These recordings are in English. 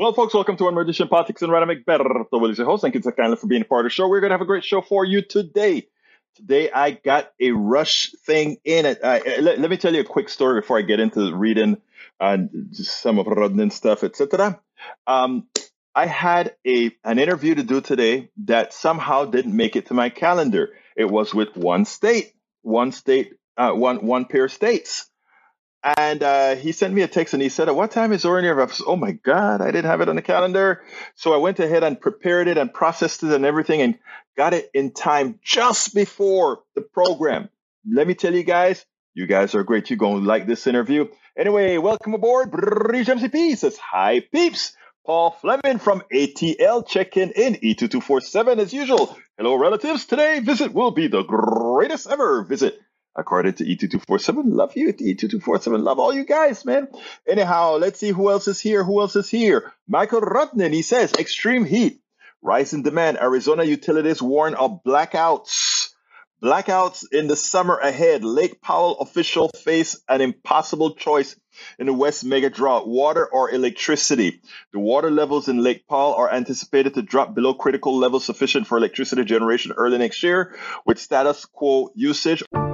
Well, folks, welcome to edition Politics and Radam McBetter. Willies, your host. Thank you, so kindly for being a part of the show. We're going to have a great show for you today. Today, I got a rush thing in it. Uh, let, let, me tell you a quick story before I get into reading uh, some of Rodney stuff, etc. Um, I had a an interview to do today that somehow didn't make it to my calendar. It was with one state, one state, uh, one one pair of states. And uh, he sent me a text and he said, At What time is Orient? I was, oh my God, I didn't have it on the calendar. So I went ahead and prepared it and processed it and everything and got it in time just before the program. Let me tell you guys, you guys are great. You're going to like this interview. Anyway, welcome aboard. Bridge MCP says, Hi, peeps. Paul Fleming from ATL checking in E2247 as usual. Hello, relatives. Today, visit will be the greatest ever visit according to E2247. Love you, E2247. Love all you guys, man. Anyhow, let's see who else is here. Who else is here? Michael Rutnan, he says, extreme heat, rise in demand. Arizona utilities warn of blackouts. Blackouts in the summer ahead. Lake Powell official face an impossible choice in the West mega drought water or electricity. The water levels in Lake Powell are anticipated to drop below critical levels sufficient for electricity generation early next year, with status quo usage.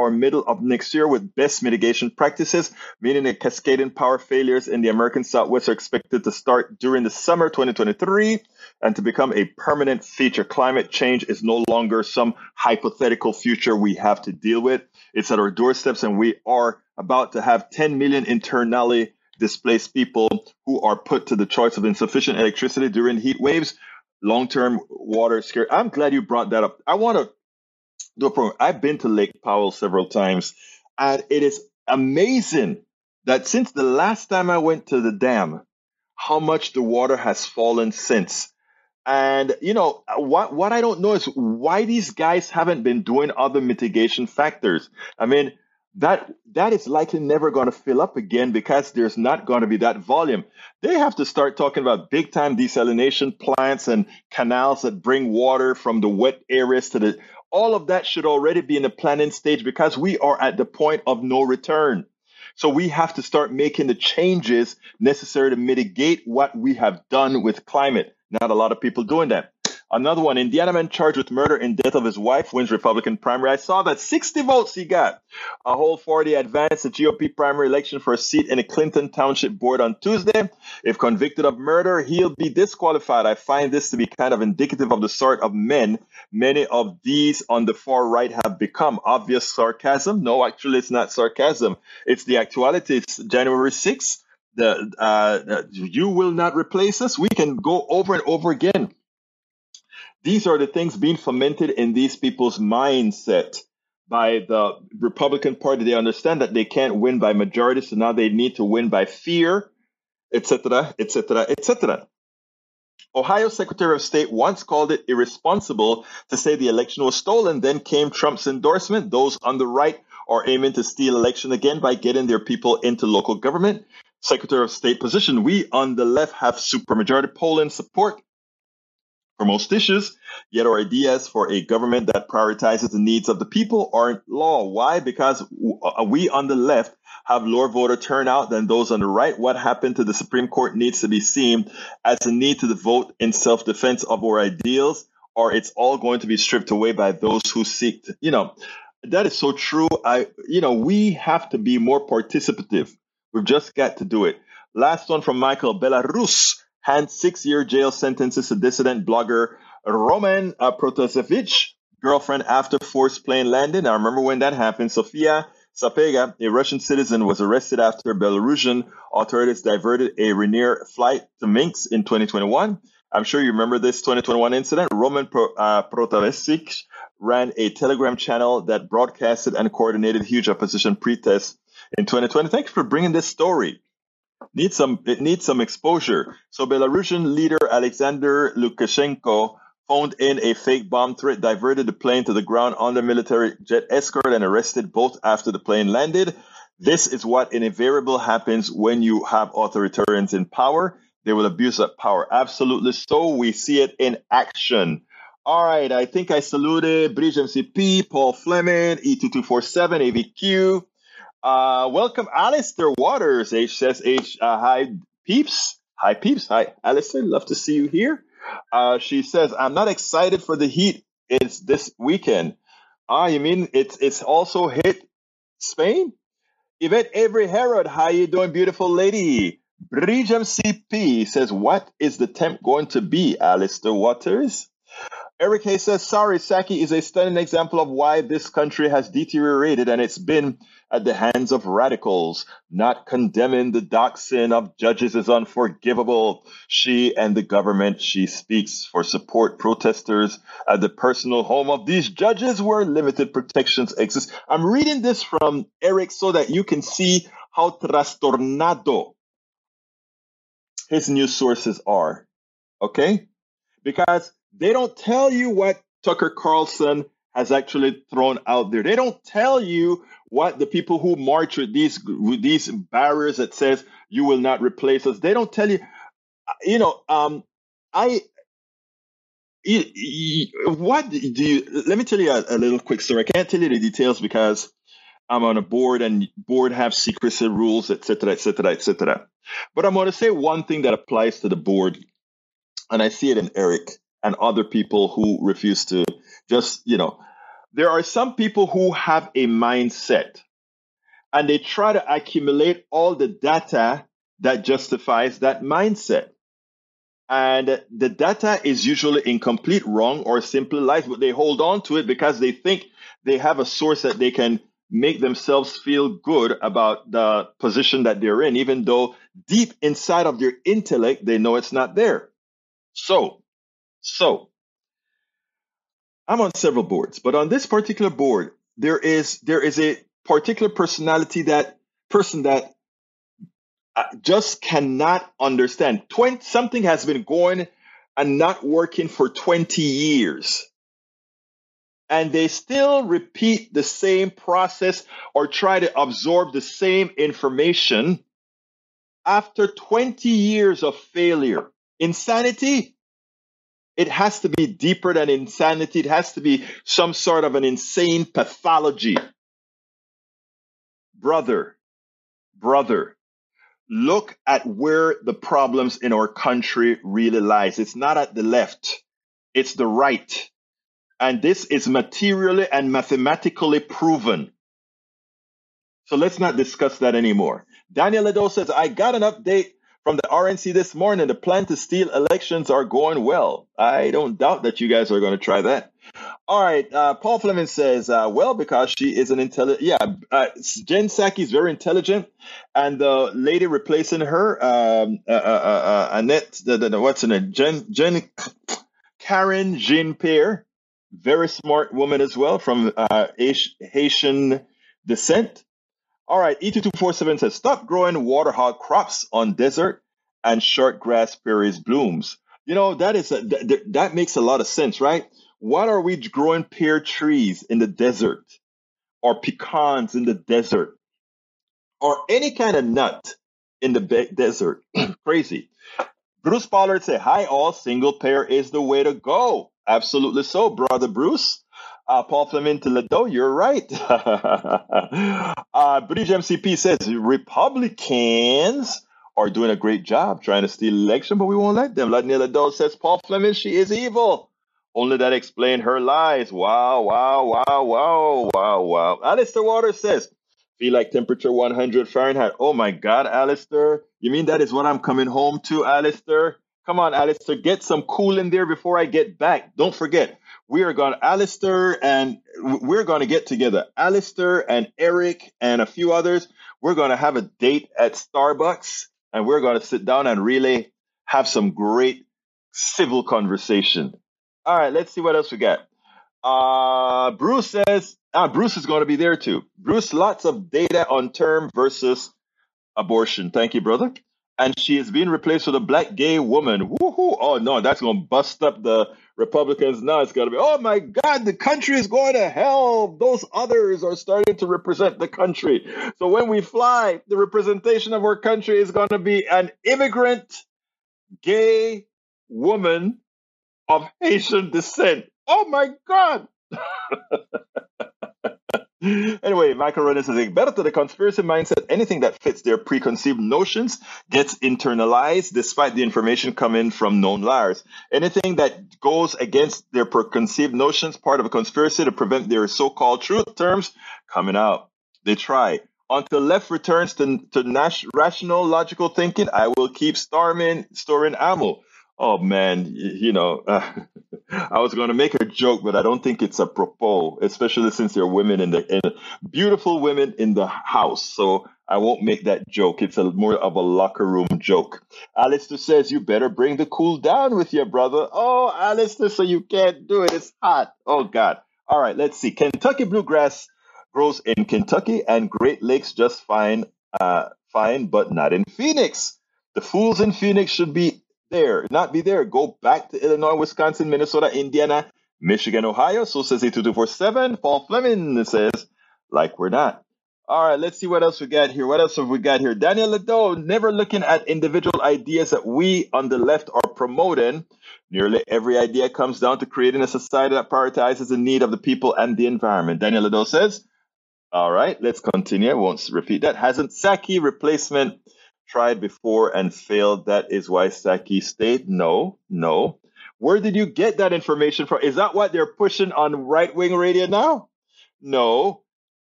or middle of next year with best mitigation practices, meaning that cascading power failures in the American Southwest are expected to start during the summer 2023 and to become a permanent feature. Climate change is no longer some hypothetical future we have to deal with. It's at our doorsteps, and we are about to have 10 million internally displaced people who are put to the choice of insufficient electricity during heat waves, long term water scarcity. I'm glad you brought that up. I want to do a program. I've been to Lake Powell several times, and it is amazing that since the last time I went to the dam, how much the water has fallen since. And you know what? What I don't know is why these guys haven't been doing other mitigation factors. I mean, that that is likely never going to fill up again because there's not going to be that volume. They have to start talking about big time desalination plants and canals that bring water from the wet areas to the all of that should already be in the planning stage because we are at the point of no return. So we have to start making the changes necessary to mitigate what we have done with climate. Not a lot of people doing that. Another one, Indiana man charged with murder in death of his wife wins Republican primary. I saw that 60 votes he got. A whole 40 advanced the GOP primary election for a seat in a Clinton Township board on Tuesday. If convicted of murder, he'll be disqualified. I find this to be kind of indicative of the sort of men many of these on the far right have become. Obvious sarcasm? No, actually, it's not sarcasm. It's the actuality. It's January 6th. The, uh, you will not replace us. We can go over and over again these are the things being fomented in these people's mindset by the Republican Party. They understand that they can't win by majority, so now they need to win by fear, etc., etc., etc. Ohio Secretary of State once called it irresponsible to say the election was stolen. Then came Trump's endorsement. Those on the right are aiming to steal election again by getting their people into local government. Secretary of State position. We on the left have supermajority polling support issues, yet our ideas for a government that prioritizes the needs of the people aren't law. Why? Because uh, we on the left have lower voter turnout than those on the right. What happened to the Supreme Court needs to be seen as a need to the vote in self-defense of our ideals, or it's all going to be stripped away by those who seek to, you know, that is so true. I, you know, we have to be more participative. We've just got to do it. Last one from Michael Belarus hands six year jail sentences to dissident blogger Roman uh, Protasevich, girlfriend after forced plane landing. I remember when that happened. Sofia Sapega, a Russian citizen, was arrested after Belarusian authorities diverted a Ryanair flight to Minsk in 2021. I'm sure you remember this 2021 incident. Roman uh, Protasevich ran a Telegram channel that broadcasted and coordinated huge opposition protests in 2020. Thanks for bringing this story. Needs some it needs some exposure. So Belarusian leader Alexander Lukashenko phoned in a fake bomb threat, diverted the plane to the ground under military jet escort, and arrested both after the plane landed. This is what invariably happens when you have authoritarians in power. They will abuse that power. Absolutely so. We see it in action. All right, I think I saluted Bridge MCP, Paul Fleming, E2247, AVQ. Uh, welcome, Alistair Waters, HSH. Uh, hi, peeps. Hi, peeps. Hi, Alistair. Love to see you here. Uh, she says, I'm not excited for the heat. It's this weekend. Ah, you mean it's it's also hit Spain? Yvette Avery Herod, how you doing, beautiful lady? Bridge MCP says, what is the temp going to be, Alistair Waters? Eric Hay says, sorry, Psaki is a stunning example of why this country has deteriorated and it's been at the hands of radicals. Not condemning the doxing of judges is unforgivable. She and the government she speaks for support protesters at the personal home of these judges where limited protections exist. I'm reading this from Eric so that you can see how trastornado his news sources are. Okay? Because they don't tell you what Tucker Carlson has actually thrown out there. They don't tell you what the people who march with these with these barriers that says you will not replace us. They don't tell you. You know, um, I. What do you? Let me tell you a, a little quick story. I can't tell you the details because I'm on a board and board have secrecy rules, etc., etc., etc. But I'm going to say one thing that applies to the board, and I see it in Eric and other people who refuse to just, you know, there are some people who have a mindset and they try to accumulate all the data that justifies that mindset. And the data is usually incomplete, wrong, or simply lies, but they hold on to it because they think they have a source that they can make themselves feel good about the position that they're in, even though deep inside of their intellect, they know it's not there. So so I'm on several boards, but on this particular board, there is there is a particular personality that person that uh, just cannot understand. 20, something has been going and not working for 20 years. And they still repeat the same process or try to absorb the same information after 20 years of failure. Insanity? It has to be deeper than insanity. It has to be some sort of an insane pathology. Brother, brother, look at where the problems in our country really lies. It's not at the left. It's the right. And this is materially and mathematically proven. So let's not discuss that anymore. Daniel Ledo says, I got an update from the RNC this morning, the plan to steal elections are going well. I don't doubt that you guys are going to try that. All right, uh, Paul Fleming says, uh, well, because she is an intelligent, yeah, uh, Jen Psaki is very intelligent, and the lady replacing her, um, uh, uh, uh, Annette, the, the, what's her name, Jen, Jen, Karine Jean-Pierre, very smart woman as well from Haitian descent. All right, E2247 says stop growing water hog crops on desert and short grass prairies blooms. You know, that is a, th- that makes a lot of sense, right? What are we growing pear trees in the desert or pecans in the desert or any kind of nut in the be- desert? Crazy. Bruce Pollard said, Hi, all single payer is the way to go. Absolutely so, brother Bruce. Uh, Paul Fleming to Ledo, you're right. uh, British MCP says Republicans are doing a great job trying to steal election, but we won't let them. Latina Ledo says Paul Fleming, she is evil. Only that explain her lies. Wow, wow, wow, wow, wow, wow. Alistair Waters says, feel like temperature 100 Fahrenheit. Oh my God, Alistair. You mean that is what I'm coming home to, Alistair? Come on, Alistair, get some cool in there before I get back. Don't forget, we are going, to, Alistair, and we're going to get together. Alistair and Eric and a few others. We're going to have a date at Starbucks, and we're going to sit down and really have some great civil conversation. All right, let's see what else we got. Uh, Bruce says, ah, Bruce is going to be there too. Bruce, lots of data on term versus abortion. Thank you, brother. And she is being replaced with a black gay woman. Woohoo! Oh no, that's gonna bust up the Republicans. Now it's gonna be, oh my God, the country is going to hell. Those others are starting to represent the country. So when we fly, the representation of our country is gonna be an immigrant gay woman of Haitian descent. Oh my God! anyway, Michael Ronan says, better to the conspiracy mindset, anything that fits their preconceived notions gets internalized despite the information coming from known liars. Anything that goes against their preconceived notions, part of a conspiracy to prevent their so-called truth terms coming out. They try. Until left returns to, to nas- rational, logical thinking, I will keep storming, storing ammo. Oh man, you know, I was going to make a joke, but I don't think it's apropos, especially since there are women in the in, beautiful women in the house. So I won't make that joke. It's a more of a locker room joke. Alistair says you better bring the cool down with your brother. Oh, Alistair, so you can't do it. It's hot. Oh God. All right, let's see. Kentucky bluegrass grows in Kentucky and Great Lakes just fine, uh, fine, but not in Phoenix. The fools in Phoenix should be there, not be there. Go back to Illinois, Wisconsin, Minnesota, Indiana, Michigan, Ohio. So says 8247. Paul Fleming says, like we're not. All right, let's see what else we got here. What else have we got here? Daniel Lado, never looking at individual ideas that we on the left are promoting. Nearly every idea comes down to creating a society that prioritizes the need of the people and the environment. Daniel Lado says, all right, let's continue. I won't repeat that. Hasn't Psaki replacement tried before and failed. That is why Psaki stayed. No, no. Where did you get that information from? Is that what they're pushing on right wing radio now? No.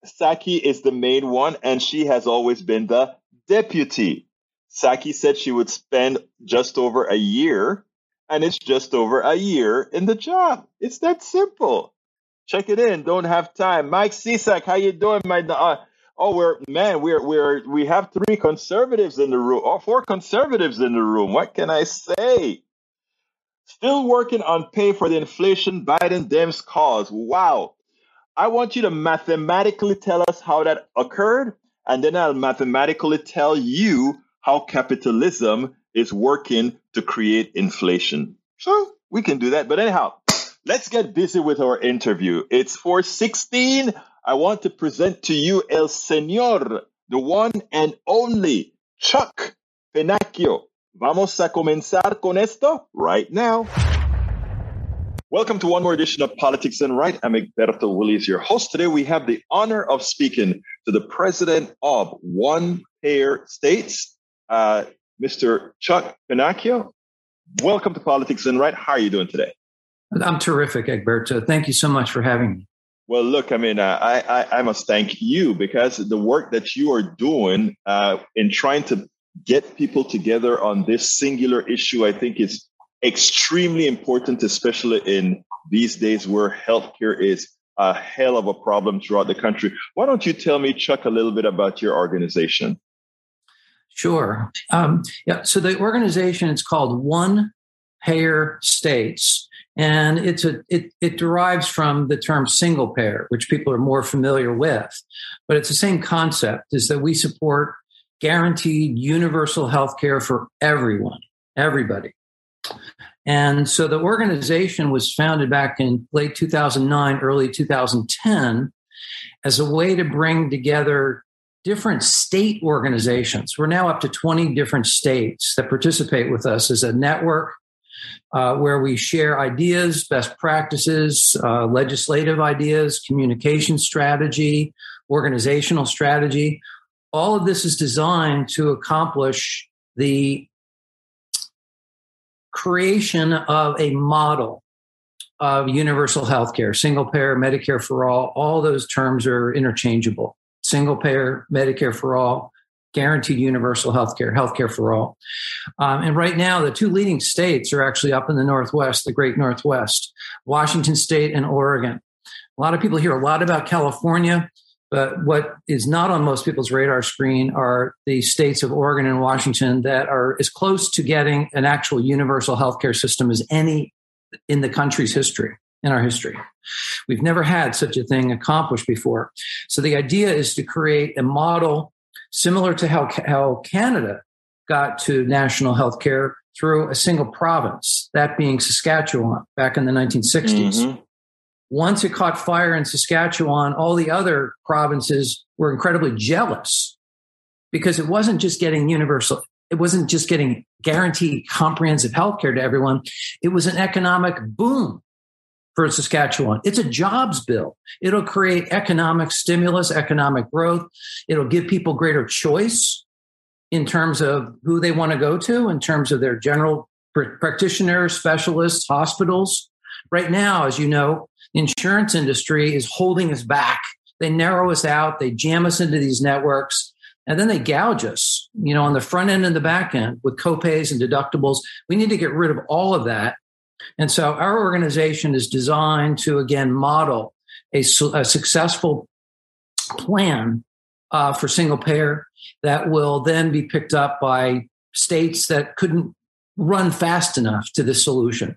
Psaki is the main one, and she has always been the deputy. Psaki said she would spend just over a year, and it's just over a year in the job. It's that simple. Check it in. Don't have time. Mike Cisak, how you doing, my? Uh, Oh, we're man, we're we're we have three conservatives in the room, or four conservatives in the room. What can I say? Still working on pay for the inflation Biden Dems cause. Wow. I want you to mathematically tell us how that occurred, and then I'll mathematically tell you how capitalism is working to create inflation. So we can do that. But anyhow, let's get busy with our interview. It's 416. I want to present to you El Señor, the one and only Chuck Pennacchio. Vamos a comenzar con esto right now. Welcome to one more edition of Politics Done Right. I'm Egberto Willies, your host. Today we have the honor of speaking to the president of One Payer States, uh, Mr. Chuck Pennacchio. Welcome to Politics Done Right. How are you doing today? I'm terrific, Egberto. Thank you so much for having me. Well, look, I mean, uh, I, I, I must thank you because the work that you are doing uh, in trying to get people together on this singular issue, I think is extremely important, especially in these days where healthcare is a hell of a problem throughout the country. Why don't you tell me, Chuck, a little bit about your organization? Sure. Um, yeah. So the organization is called One Payer States. And it's a it, it derives from the term single payer, which people are more familiar with. But it's the same concept is that we support guaranteed universal health care for everyone, everybody. And so the organization was founded back in late 2009, early 2010 as a way to bring together different state organizations. We're now up to 20 different states that participate with us as a network uh, where we share ideas, best practices, uh, legislative ideas, communication strategy, organizational strategy. All of this is designed to accomplish the creation of a model of universal healthcare, single payer, Medicare for all. All those terms are interchangeable. Single payer, Medicare for all, guaranteed universal health care, health care for all. Um, and right now, the two leading states are actually up in the Northwest, the great Northwest, Washington State and Oregon. A lot of people hear a lot about California, but what is not on most people's radar screen are the states of Oregon and Washington that are as close to getting an actual universal healthcare system as any in the country's history in our history. We've never had such a thing accomplished before. So the idea is to create a model similar to how, how Canada got to national health care through a single province, that being Saskatchewan back in the 1960s. Mm-hmm. Once it caught fire in Saskatchewan, all the other provinces were incredibly jealous because it wasn't just getting universal, it wasn't just getting guaranteed comprehensive health care to everyone. It was an economic boom for Saskatchewan. It's a jobs bill. It'll create economic stimulus, economic growth. It'll give people greater choice in terms of who they want to go to, in terms of their general practitioners, specialists, hospitals. Right now, as you know, insurance industry is holding us back. They narrow us out, they jam us into these networks, and then they gouge us, you know, on the front end and the back end with copays and deductibles. We need to get rid of all of that. And so our organization is designed to, again, model a, a successful plan uh, for single payer that will then be picked up by states that couldn't run fast enough to the solution.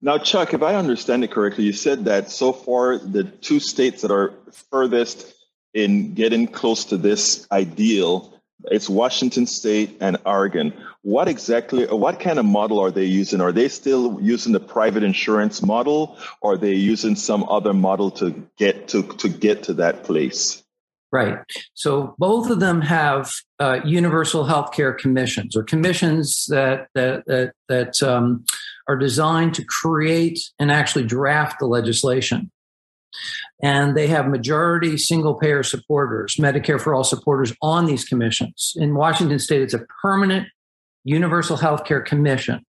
Now, Chuck, if I understand it correctly, you said that so far the two states that are furthest in getting close to this ideal it's Washington State and Oregon. What exactly, what kind of model are they using? Are they still using the private insurance model, or are they using some other model to get to to get to that place? Right. So both of them have uh, universal health care commissions or commissions that that that, that um, are designed to create and actually draft the legislation. And they have majority single payer supporters, Medicare for all supporters on these commissions. In Washington state, it's a permanent universal health care commission.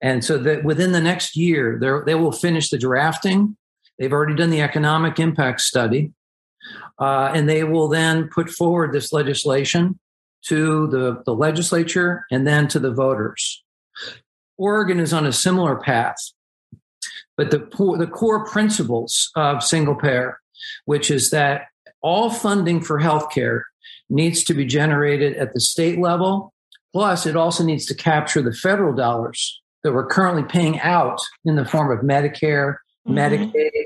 And so that within the next year, they will finish the drafting. They've already done the economic impact study. Uh, and they will then put forward this legislation to the, the legislature and then to the voters. Oregon is on a similar path, but the, the core principles of single payer, which is that all funding for healthcare needs to be generated at the state level. Plus, it also needs to capture the federal dollars that we're currently paying out in the form of Medicare, mm-hmm. Medicaid,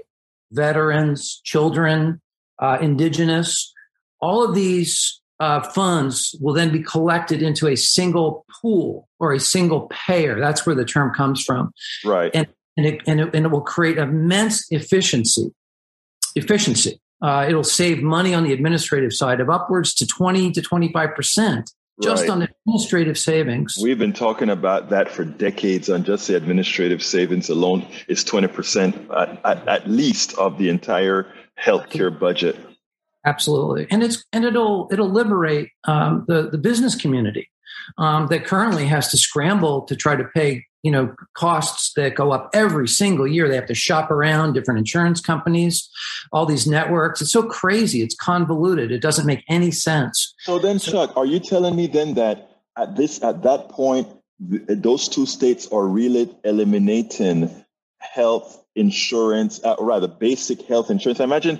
veterans, children, uh, indigenous, all of these uh, funds will then be collected into a single pool or a single payer. That's where the term comes from. Right. And, and, it, and, it, and it will create immense efficiency. Efficiency. Uh, it'll save money on the administrative side of upwards to 20 to 25 percent just right. on administrative savings. We've been talking about that for decades on just the administrative savings alone is 20% at, at, at least of the entire healthcare budget. Absolutely, and it's and it'll it'll liberate um, the the business community um, that currently has to scramble to try to pay you know costs that go up every single year. They have to shop around different insurance companies, all these networks. It's so crazy. It's convoluted. It doesn't make any sense. So then, Chuck, are you telling me then that at this at that point, those two states are really eliminating health insurance, uh, rather basic health insurance. I imagine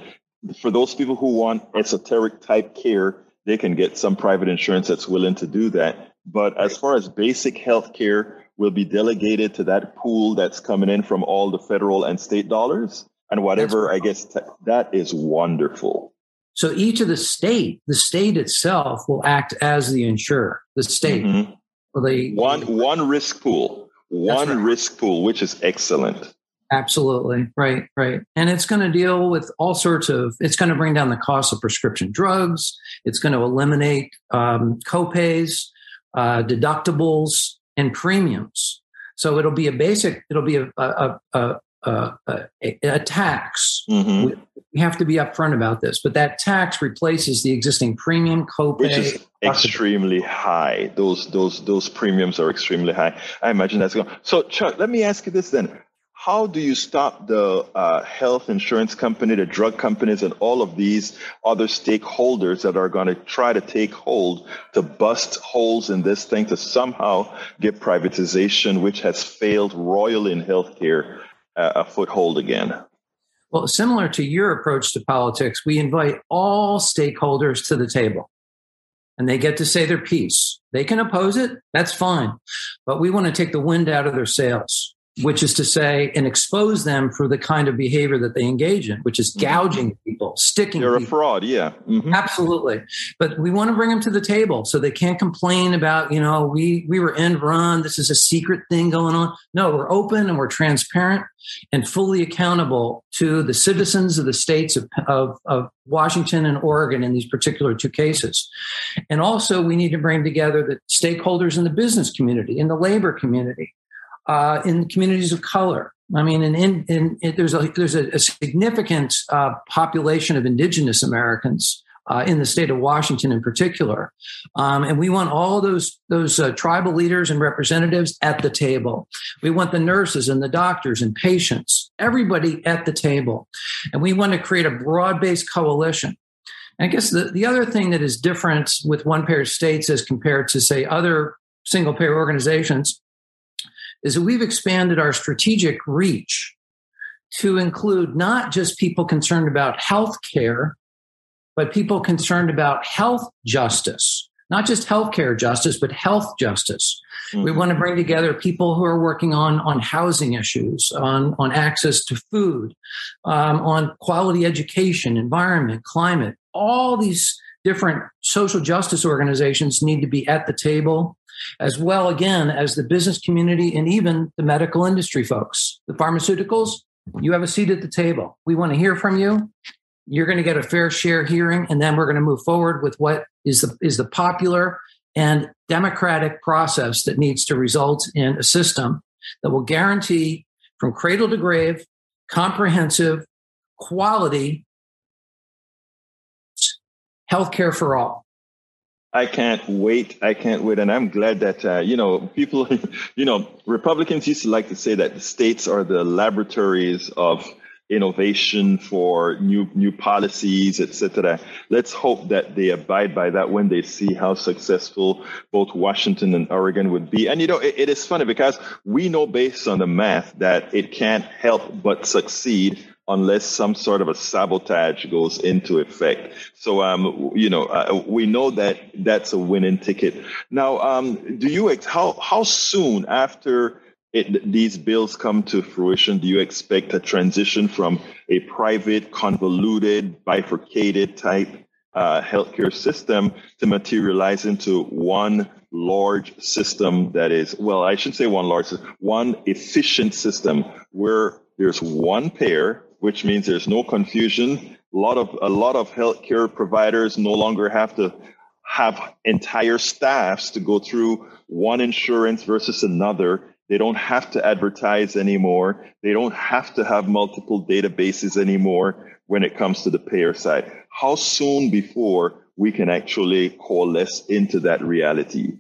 for those people who want esoteric type care, they can get some private insurance that's willing to do that. But as far as basic health care will be delegated to that pool that's coming in from all the federal and state dollars and whatever, I guess that is wonderful. So each of the state, the state itself will act as the insurer, the state. Mm-hmm. Well, they, one, one risk pool, one right. risk pool, which is excellent. Absolutely. Right. Right. And it's going to deal with all sorts of, it's going to bring down the cost of prescription drugs. It's going to eliminate um, copays, uh, deductibles, and premiums. So it'll be a basic, it'll be a, a, a, a, a tax. Mm-hmm. We have to be upfront about this, but that tax replaces the existing premium copay. Which is extremely high. Those, those, those premiums are extremely high. I imagine that's going. So Chuck, let me ask you this then how do you stop the uh, health insurance company, the drug companies, and all of these other stakeholders that are going to try to take hold to bust holes in this thing to somehow get privatization, which has failed royally in healthcare, uh, a foothold again? Well, similar to your approach to politics, we invite all stakeholders to the table and they get to say their piece. They can oppose it, that's fine. But we want to take the wind out of their sails which is to say, and expose them for the kind of behavior that they engage in, which is mm-hmm. gouging people, sticking. You're people. a fraud, yeah. Mm-hmm. Absolutely. But we want to bring them to the table so they can't complain about, you know, we we were end run. This is a secret thing going on. No, we're open and we're transparent and fully accountable to the citizens of the states of, of, of Washington and Oregon in these particular two cases. And also, we need to bring together the stakeholders in the business community, in the labor community uh, in communities of color. I mean, in, in, in, there's a there's a, a significant uh, population of Indigenous Americans uh, in the state of Washington, in particular, um, and we want all those those uh, tribal leaders and representatives at the table. We want the nurses and the doctors and patients, everybody at the table, and we want to create a broad based coalition. And I guess the, the other thing that is different with one payer states as compared to say other single payer organizations is that we've expanded our strategic reach to include not just people concerned about health care, but people concerned about health justice, not just healthcare justice, but health justice. Mm-hmm. We want to bring together people who are working on, on housing issues, on, on access to food, um, on quality education, environment, climate. All these different social justice organizations need to be at the table as well again as the business community and even the medical industry folks. The pharmaceuticals, you have a seat at the table. We want to hear from you. You're going to get a fair share hearing, and then we're going to move forward with what is the is the popular and democratic process that needs to result in a system that will guarantee from cradle to grave comprehensive quality healthcare for all I can't wait. I can't wait. And I'm glad that, uh, you know, people, you know, Republicans used to like to say that the states are the laboratories of innovation for new new policies, etc. Let's hope that they abide by that when they see how successful both Washington and Oregon would be. And you know, it, it is funny because we know based on the math that it can't help but succeed unless some sort of a sabotage goes into effect. So, um, you know, uh, we know that that's a winning ticket. Now, um, do you how how soon after it, these bills come to fruition do you expect a transition from a private, convoluted, bifurcated type uh, healthcare system to materialize into one large system that is well, I should say one large, one efficient system where there's one payer which means there's no confusion. A lot of a lot of healthcare providers no longer have to have entire staffs to go through one insurance versus another. They don't have to advertise anymore. They don't have to have multiple databases anymore when it comes to the payer side. How soon before we can actually coalesce into that reality?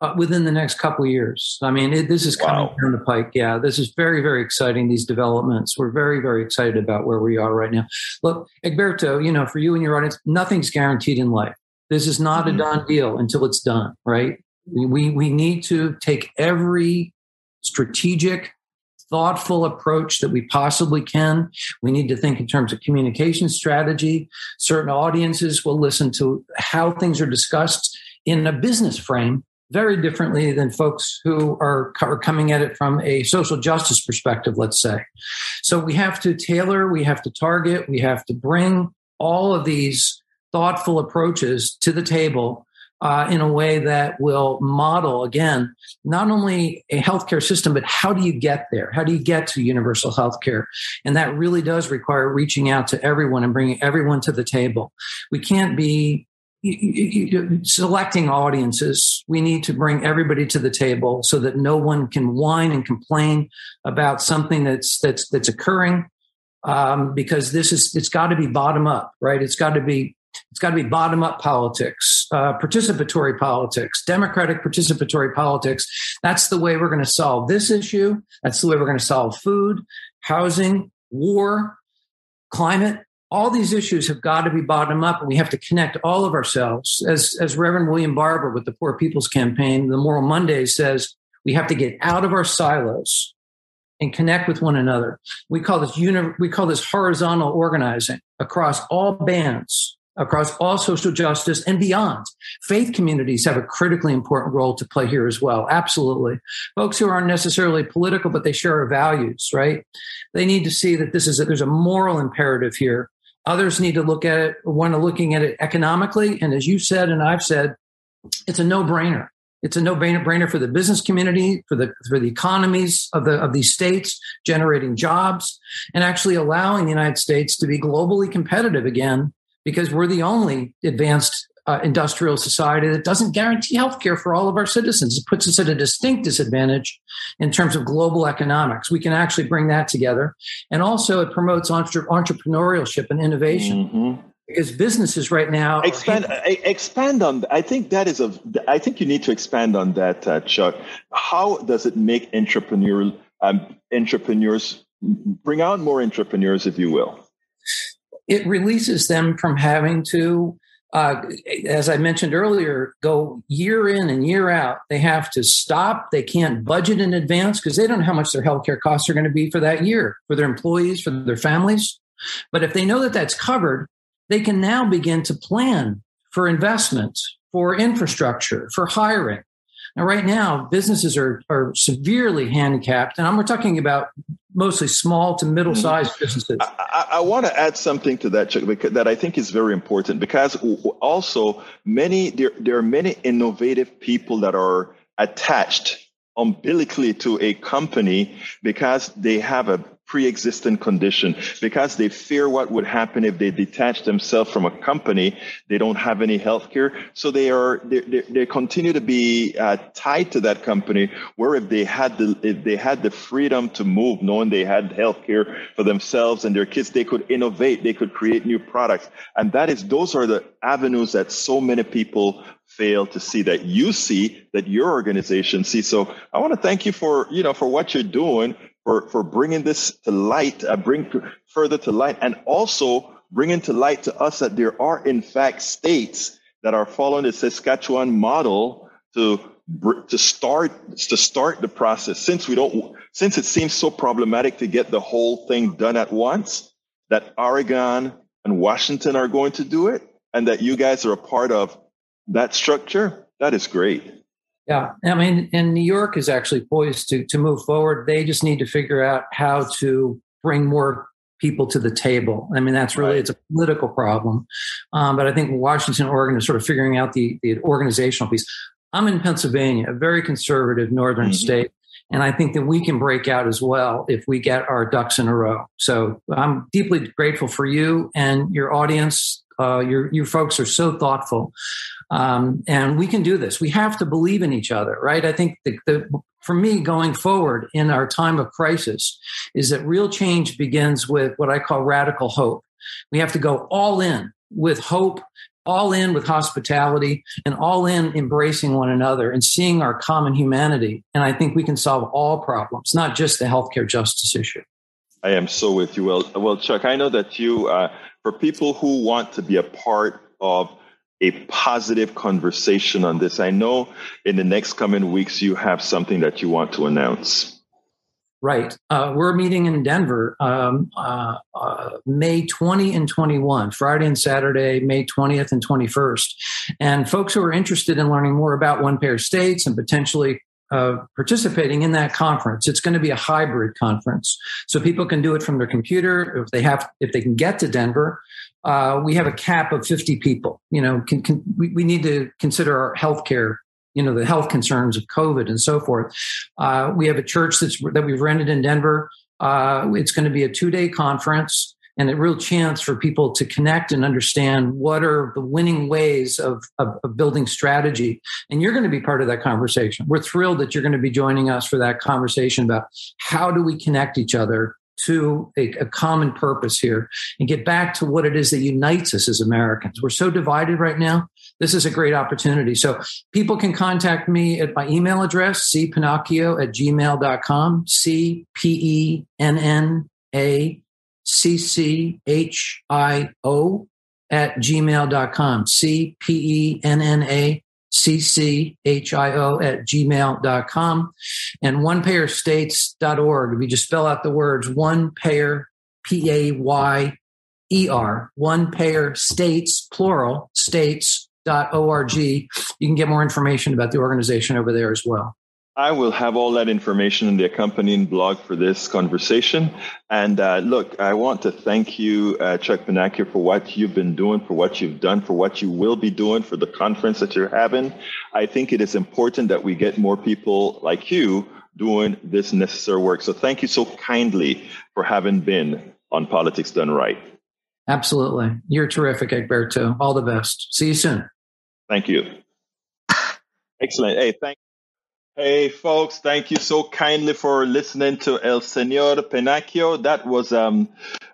Uh, within the next couple years. I mean, it, this is coming wow. down the pike. Yeah, this is very, very exciting. These developments. We're very, very excited about where we are right now. Look, Egberto, you know, for you and your audience, nothing's guaranteed in life. This is not mm-hmm. a done deal until it's done. Right? We we need to take every strategic thoughtful approach that we possibly can. We need to think in terms of communication strategy. Certain audiences will listen to how things are discussed in a business frame very differently than folks who are, are coming at it from a social justice perspective, let's say. So we have to tailor, we have to target, we have to bring all of these thoughtful approaches to the table uh, in a way that will model, again, not only a healthcare system, but how do you get there? How do you get to universal healthcare? And that really does require reaching out to everyone and bringing everyone to the table. We can't be selecting audiences, we need to bring everybody to the table so that no one can whine and complain about something that's that's that's occurring. Um, because this is it's got to be bottom up, right? It's got to be it's got to be bottom up politics, uh, participatory politics, democratic participatory politics. That's the way we're going to solve this issue. That's the way we're going to solve food, housing, war, climate all these issues have got to be bottom up and we have to connect all of ourselves as, as reverend william barber with the poor people's campaign the moral monday says we have to get out of our silos and connect with one another we call this uni- we call this horizontal organizing across all bands across all social justice and beyond. Faith communities have a critically important role to play here as well. Absolutely. Folks who aren't necessarily political, but they share our values, right? They need to see that this is a, there's a moral imperative here. Others need to look at it, to looking at it economically. And as you said, and I've said, it's a no brainer. It's a no-brainer for the business community, for the for the economies of the of these states, generating jobs, and actually allowing the United States to be globally competitive again because we're the only advanced uh, industrial society that doesn't guarantee health care for all of our citizens. It puts us at a distinct disadvantage in terms of global economics. We can actually bring that together. And also, it promotes entre- entrepreneurship and innovation. Mm-hmm. Because businesses right now expand expand on. I think that is a. I think you need to expand on that, uh, Chuck. How does it make entrepreneur um, entrepreneurs bring out more entrepreneurs, if you will? it releases them from having to uh, as I mentioned earlier, go year in and year out. They have to stop. They can't budget in advance because they don't know how much their healthcare costs are going to be for that year for their employees, for their families. But if they know that that's covered, they can now begin to plan for investments, for infrastructure, for hiring. Now, right now, businesses are, are severely handicapped, and I'm, we're talking about mostly small to middle sized mm-hmm. businesses. I, I, I want to add something to that, Chuck, that I think is very important because also many there, there are many innovative people that are attached umbilically to a company because they have a pre-existing condition. Because they fear what would happen if they detach themselves from a company they don't have any health care so they are they, they, they continue to be uh, tied to that company where if they had the if they had the freedom to move knowing they had health care for themselves and their kids they could innovate they could create new products. And that is those are the avenues that so many people fail to see that you see that your organization sees. So i want to thank you for you know for what you're doing for, for bringing this to light, uh, bring further to light, and also bringing to light to us that there are, in fact, states that are following the Saskatchewan model to to start to start the process. Since we don't, since it seems so problematic to get the whole thing done at once, that Oregon and Washington are going to do it, and that you guys are a part of that structure. That is great. Yeah, I mean, and New York is actually poised to to move forward. They just need to figure out how to bring more people to the table. I mean, that's really right. it's a political problem, um, but I think Washington, Oregon is sort of figuring out the the organizational piece. I'm in Pennsylvania, a very conservative northern mm-hmm. state. And I think that we can break out as well if we get our ducks in a row. So I'm deeply grateful for you and your audience. Uh, your, you folks are so thoughtful. Um, and we can do this. We have to believe in each other, right? I think the, the, for me, going forward in our time of crisis, is that real change begins with what I call radical hope. We have to go all in with hope, all in with hospitality, and all in embracing one another and seeing our common humanity. And I think we can solve all problems, not just the healthcare justice issue. I am so with you. Well, well, Chuck, I know that you, uh, for people who want to be a part of a positive conversation on this. I know in the next coming weeks you have something that you want to announce. Right. Uh, we're meeting in Denver um, uh, uh, May 20 and 21, Friday and Saturday, May 20th and 21st. And folks who are interested in learning more about one payer states and potentially uh, participating in that conference. It's going to be a hybrid conference, so people can do it from their computer if they have if they can get to Denver. Uh, we have a cap of 50 people. You know, can, can, we, we need to consider our healthcare you know the health concerns of COVID and so forth. Uh, we have a church that's that we've rented in Denver. Uh, it's going to be a two day conference and a real chance for people to connect and understand what are the winning ways of, of, of, building strategy. And you're going to be part of that conversation. We're thrilled that you're going to be joining us for that conversation about how do we connect each other to a, a common purpose here and get back to what it is that unites us as Americans. We're so divided right now. This is a great opportunity. So people can contact me at my email address, cpennacchio at gmail.com, C P E N N A C C H I O at gmail.com. C P E N N A C C H I O at gmail.com. And onepayerstates.org. If you just spell out the words one payer, P A Y ER, one payer states, plural, states.org. You can get more information about the organization over there as well. I will have all that information in the accompanying blog for this conversation. And uh, look, I want to thank you, uh, Chuck Pennacchio, for what you've been doing, for what you've done, for what you will be doing for the conference that you're having. I think it is important that we get more people like you doing this necessary work. So thank you so kindly for having been on Politics Done Right. Absolutely. You're terrific, Egberto. All the best. See you soon. Thank you. Excellent. Hey, thank Hey, folks, thank you so kindly for listening to El Senor Pennacchio. That was um,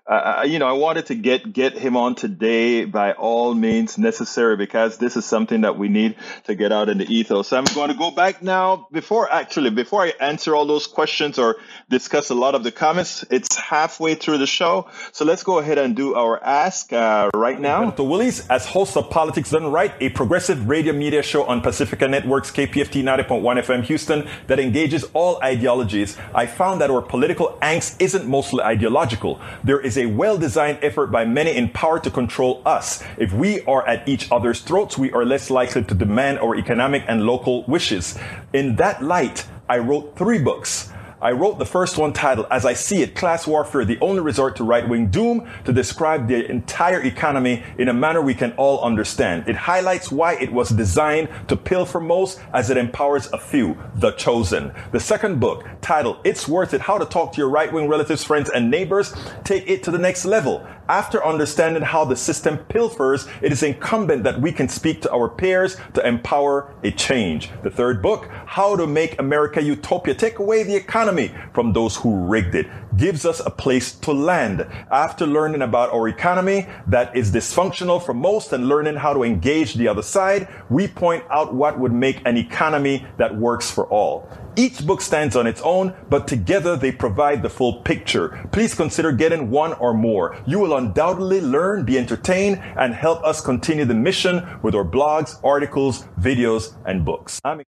uh, you know, I wanted to get get him on today by all means necessary because this is something that we need to get out in the ethos. So I'm going to go back now before actually before I answer all those questions or discuss a lot of the comments. It's halfway through the show, so let's go ahead and do our ask uh, right now. To Willies, as host of Politics Done Right, a progressive radio media show on Pacifica Networks KPFT 90.1 FM Houston that engages all ideologies. I found that our political angst isn't mostly ideological. There is is a well-designed effort by many in power to control us. If we are at each other's throats, we are less likely to demand our economic and local wishes. In that light, I wrote three books. I wrote the first one titled, As I See It, Class Warfare, the Only Resort to Right-Wing Doom, to describe the entire economy in a manner we can all understand. It highlights why it was designed to pilfer most as it empowers a few, the chosen. The second book, titled, It's Worth It, How to Talk to Your Right-Wing Relatives, Friends, and Neighbors, take it to the next level. After understanding how the system pilfers, it is incumbent that we can speak to our peers to empower a change. The third book, How to Make America Utopia, Take Away the Economy from Those Who Rigged It, gives us a place to land. After learning about our economy that is dysfunctional for most and learning how to engage the other side, we point out what would make an economy that works for all. Each book stands on its own, but together they provide the full picture. Please consider getting one or more. You will undoubtedly learn, be entertained, and help us continue the mission with our blogs, articles, videos, and books. I'm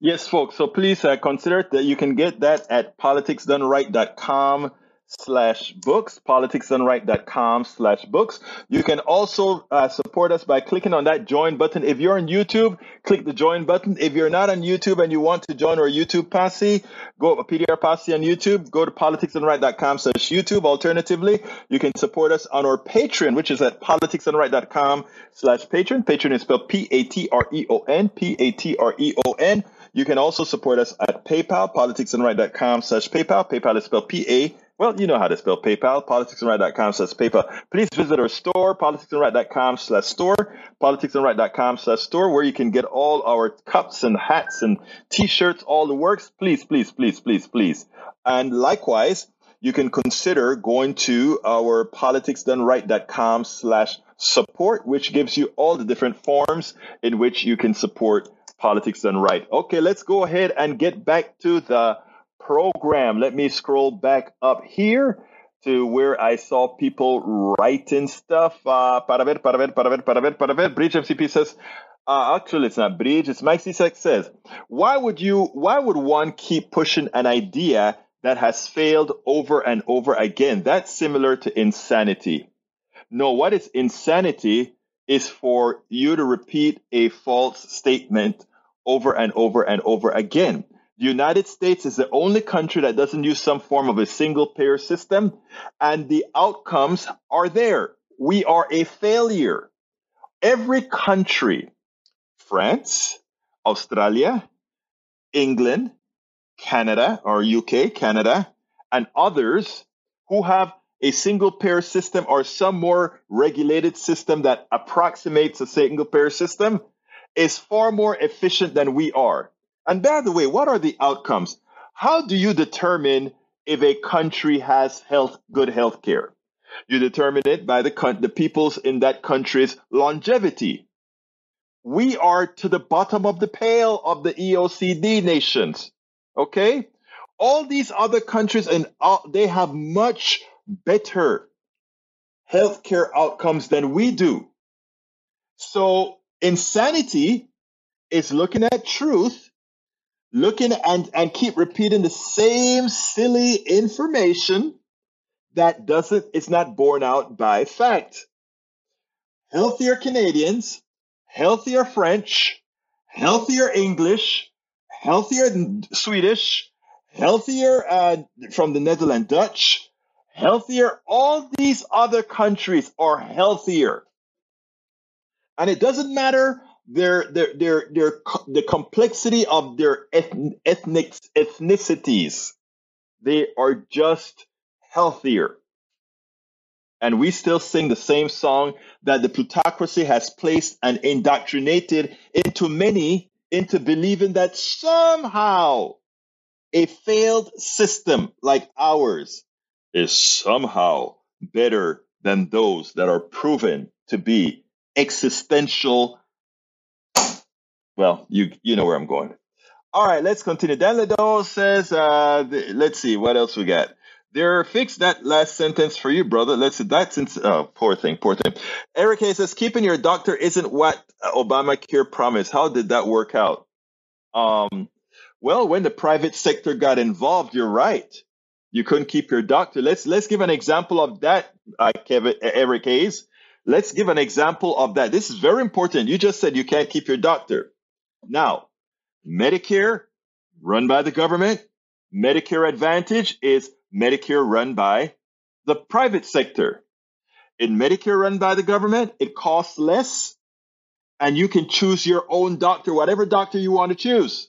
yes, folks. So please uh, consider that you can get that at politicsdoneright.com slash books, politicsdoneright.com slash books. You can also uh, support us by clicking on that join button. If you're on YouTube, click the join button. If you're not on YouTube and you want to join our YouTube posse, go to PDR posse on YouTube, go to politicsdoneright.com slash YouTube. Alternatively, you can support us on our Patreon, which is at politicsdoneright.com slash Patreon. Patreon is spelled P-A-T-R-E-O-N, P-A-T-R-E-O-N. You can also support us at PayPal, politicsdoneright.com slash PayPal. PayPal is spelled P-A well, you know how to spell PayPal, politicsdoneright.com slash PayPal. Please visit our store, politicsdoneright.com slash store, politicsdoneright.com slash store, where you can get all our cups and hats and t-shirts, all the works. Please, please, please, please, please. And likewise, you can consider going to our politicsdoneright.com slash support, which gives you all the different forms in which you can support Politics Done Right. Okay, let's go ahead and get back to the program. Let me scroll back up here to where I saw people writing stuff. Uh, para ver, para ver, para ver, para ver, para ver. Bridge MCP says, uh, actually, it's not Bridge. It's Mike C6 says, why would you, why would one keep pushing an idea that has failed over and over again? That's similar to insanity. No, what is insanity is for you to repeat a false statement over and over and over again. The United States is the only country that doesn't use some form of a single payer system, and the outcomes are there. We are a failure. Every country, France, Australia, England, Canada, or UK, Canada, and others who have a single payer system or some more regulated system that approximates a single payer system is far more efficient than we are. And by the way, what are the outcomes? How do you determine if a country has health, good health care? You determine it by the, the people's in that country's longevity. We are to the bottom of the pale of the EOCD nations. Okay? All these other countries and they have much better healthcare outcomes than we do. So insanity is looking at truth looking and, and keep repeating the same silly information that doesn't, it's not borne out by fact. Healthier Canadians, healthier French, healthier English, healthier Swedish, healthier uh, from the Netherlands Dutch, healthier. All these other countries are healthier. And it doesn't matter their their their their the complexity of their ethnic ethnicities. They are just healthier. And we still sing the same song that the plutocracy has placed and indoctrinated into many into believing that somehow a failed system like ours is somehow better than those that are proven to be existential. Well, you you know where I'm going. All right, let's continue. Dan Ledo says, uh, let's see what else we got. There, fix that last sentence for you, brother. Let's see. That's in, oh, poor thing, poor thing. Eric says, keeping your doctor isn't what Obamacare promised. How did that work out? Um, well, when the private sector got involved, you're right. You couldn't keep your doctor. Let's let's give an example of that, uh, Kevin Eric Hayes. Let's give an example of that. This is very important. You just said you can't keep your doctor. Now, Medicare run by the government. Medicare Advantage is Medicare run by the private sector. In Medicare run by the government, it costs less and you can choose your own doctor, whatever doctor you want to choose.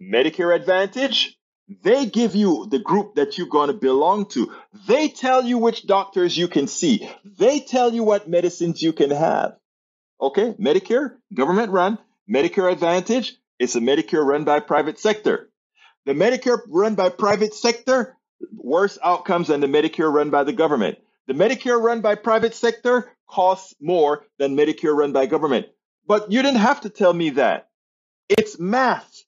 Medicare Advantage, they give you the group that you're going to belong to. They tell you which doctors you can see. They tell you what medicines you can have. Okay, Medicare, government run. Medicare Advantage is a Medicare run by private sector. The Medicare run by private sector, worse outcomes than the Medicare run by the government. The Medicare run by private sector costs more than Medicare run by government. But you didn't have to tell me that. It's math.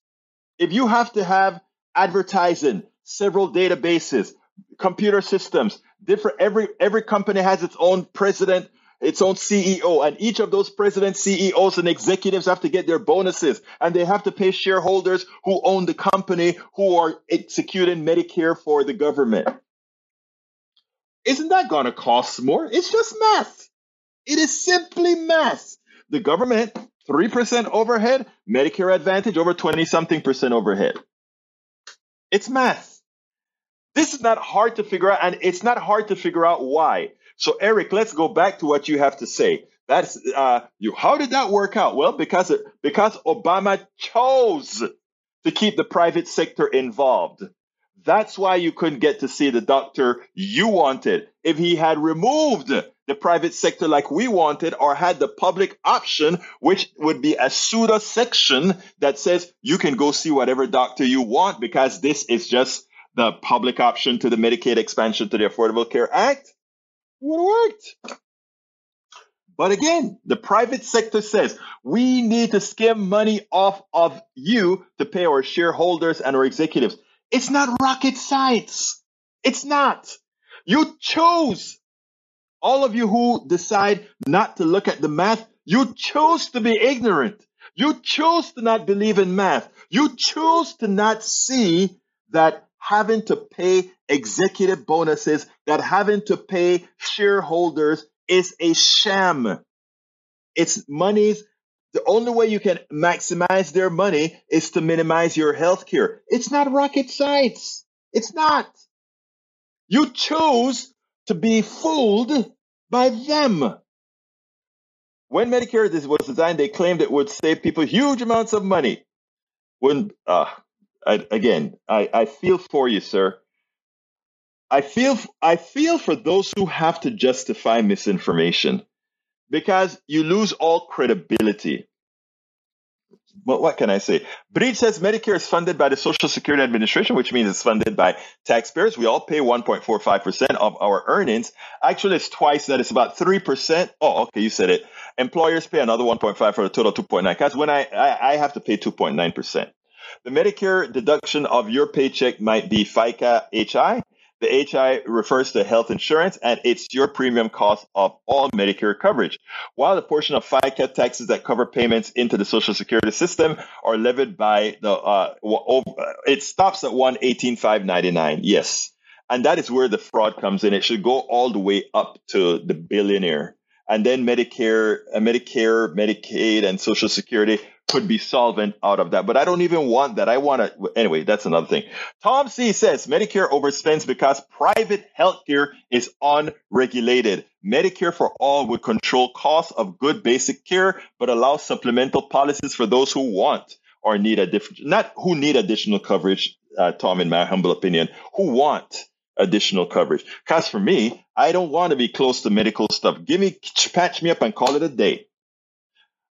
If you have to have advertising, several databases, computer systems, different every every company has its own president, its own CEO, and each of those presidents, CEOs, and executives have to get their bonuses, and they have to pay shareholders who own the company who are executing Medicare for the government. Isn't that going to cost more? It's just math. It is simply math. The government, 3% overhead, Medicare Advantage over 20 something percent overhead. It's math. This is not hard to figure out, and it's not hard to figure out why. So, Eric, let's go back to what you have to say. That's uh, you. How did that work out? Well, because because Obama chose to keep the private sector involved. That's why you couldn't get to see the doctor you wanted. If he had removed the private sector like we wanted or had the public option, which would be a pseudo section that says you can go see whatever doctor you want because this is just the public option to the Medicaid expansion to the Affordable Care Act, would have worked. But again, the private sector says we need to skim money off of you to pay our shareholders and our executives. It's not rocket science. It's not. You chose all of you who decide not to look at the math, you choose to be ignorant. You choose to not believe in math. You choose to not see that having to pay executive bonuses, that having to pay shareholders is a sham. It's monies. The only way you can maximize their money is to minimize your health care. It's not rocket science. It's not. You chose to be fooled by them. When Medicare was designed, they claimed it would save people huge amounts of money. When, uh, I, again, I, I feel for you, sir. I feel I feel for those who have to justify misinformation because you lose all credibility what, what can I say? Breed says Medicare is funded by the Social Security Administration, which means it's funded by taxpayers. We all pay 1.45% of our earnings. Actually, it's twice that. It's about 3%. Oh, okay, you said it. Employers pay another 1.5 for a total 2.9. Because when I, I, I have to pay 2.9%. The Medicare deduction of your paycheck might be FICA HI, the HI refers to health insurance and it's your premium cost of all Medicare coverage. While the portion of FICA taxes that cover payments into the Social Security system are levied by the, uh, it stops at 118,599. Yes. And that is where the fraud comes in. It should go all the way up to the billionaire. And then Medicare, uh, Medicare, Medicaid, and Social Security could be solvent out of that. But I don't even want that. I want to, anyway, that's another thing. Tom C says Medicare overspends because private healthcare is unregulated. Medicare for all would control costs of good basic care, but allow supplemental policies for those who want or need a different, not who need additional coverage, uh, Tom, in my humble opinion, who want additional coverage. Because for me, I don't want to be close to medical stuff. Give me, patch me up and call it a day.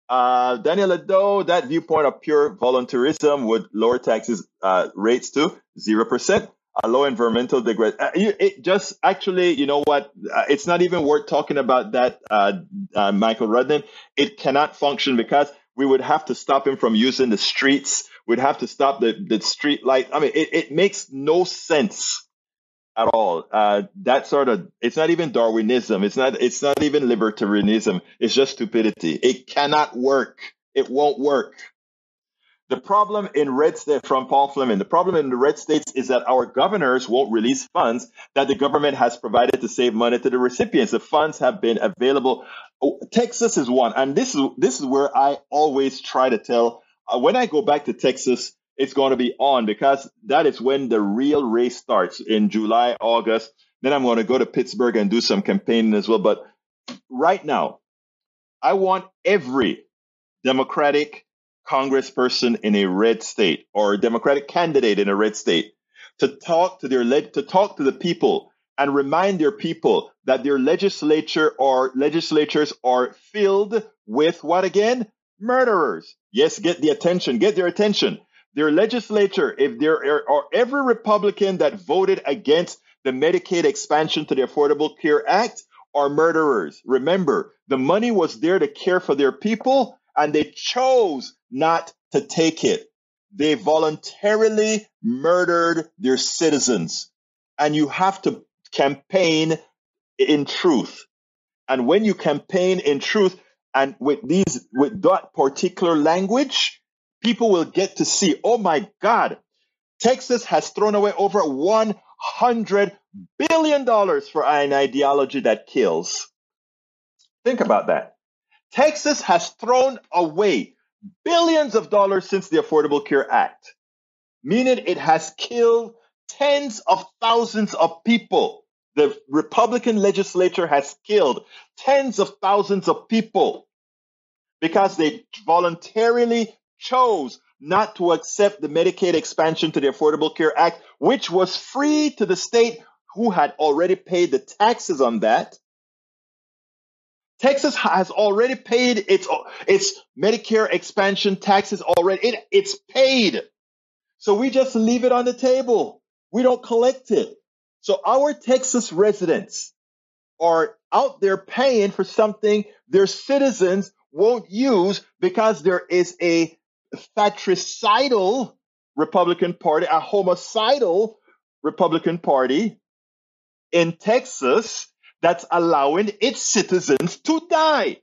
Uh, Daniel Ado, that viewpoint of pure voluntarism would lower taxes uh, rates to 0%. A low environmental degrade. Uh, it just actually, you know what? Uh, it's not even worth talking about that, uh, uh, Michael Rudden. It cannot function because we would have to stop him from using the streets. We'd have to stop the, the street light. I mean, it, it makes no sense at all. Uh, that sort of it's not even Darwinism. It's not it's not even libertarianism. It's just stupidity. It cannot work. It won't work. The problem in red state from Paul Fleming, the problem in the red states is that our governors won't release funds that the government has provided to save money to the recipients. The funds have been available. Oh, Texas is one, and this is this is where I always try to tell. Uh, when I go back to Texas, it's going to be on because that is when the real race starts in July, August. Then I'm going to go to Pittsburgh and do some campaigning as well. But right now, I want every Democratic congressperson in a red state or Democratic candidate in a red state to talk to their to talk to the people and remind their people that their legislature or legislatures are filled with what again? Murderers. Yes, get the attention, get their attention their legislature, if there are every Republican that voted against the Medicaid expansion to the Affordable Care Act are murderers. Remember, the money was there to care for their people, and they chose not to take it. They voluntarily murdered their citizens. And you have to campaign in truth. And when you campaign in truth and with these with that particular language, people will get to see, oh my God, Texas has thrown away over $100 billion for an ideology that kills. Think about that. Texas has thrown away billions of dollars since the Affordable Care Act, meaning it has killed tens of thousands of people. The Republican legislature has killed tens of thousands of people because they voluntarily chose not to accept the Medicaid expansion to the Affordable Care Act, which was free to the state who had already paid the taxes on that. Texas has already paid its its Medicare expansion taxes already. It, it's paid. So we just leave it on the table. We don't collect it. So our Texas residents are out there paying for something their citizens won't use because there is a fratricidal Republican Party, a homicidal Republican Party in Texas that's allowing its citizens to die.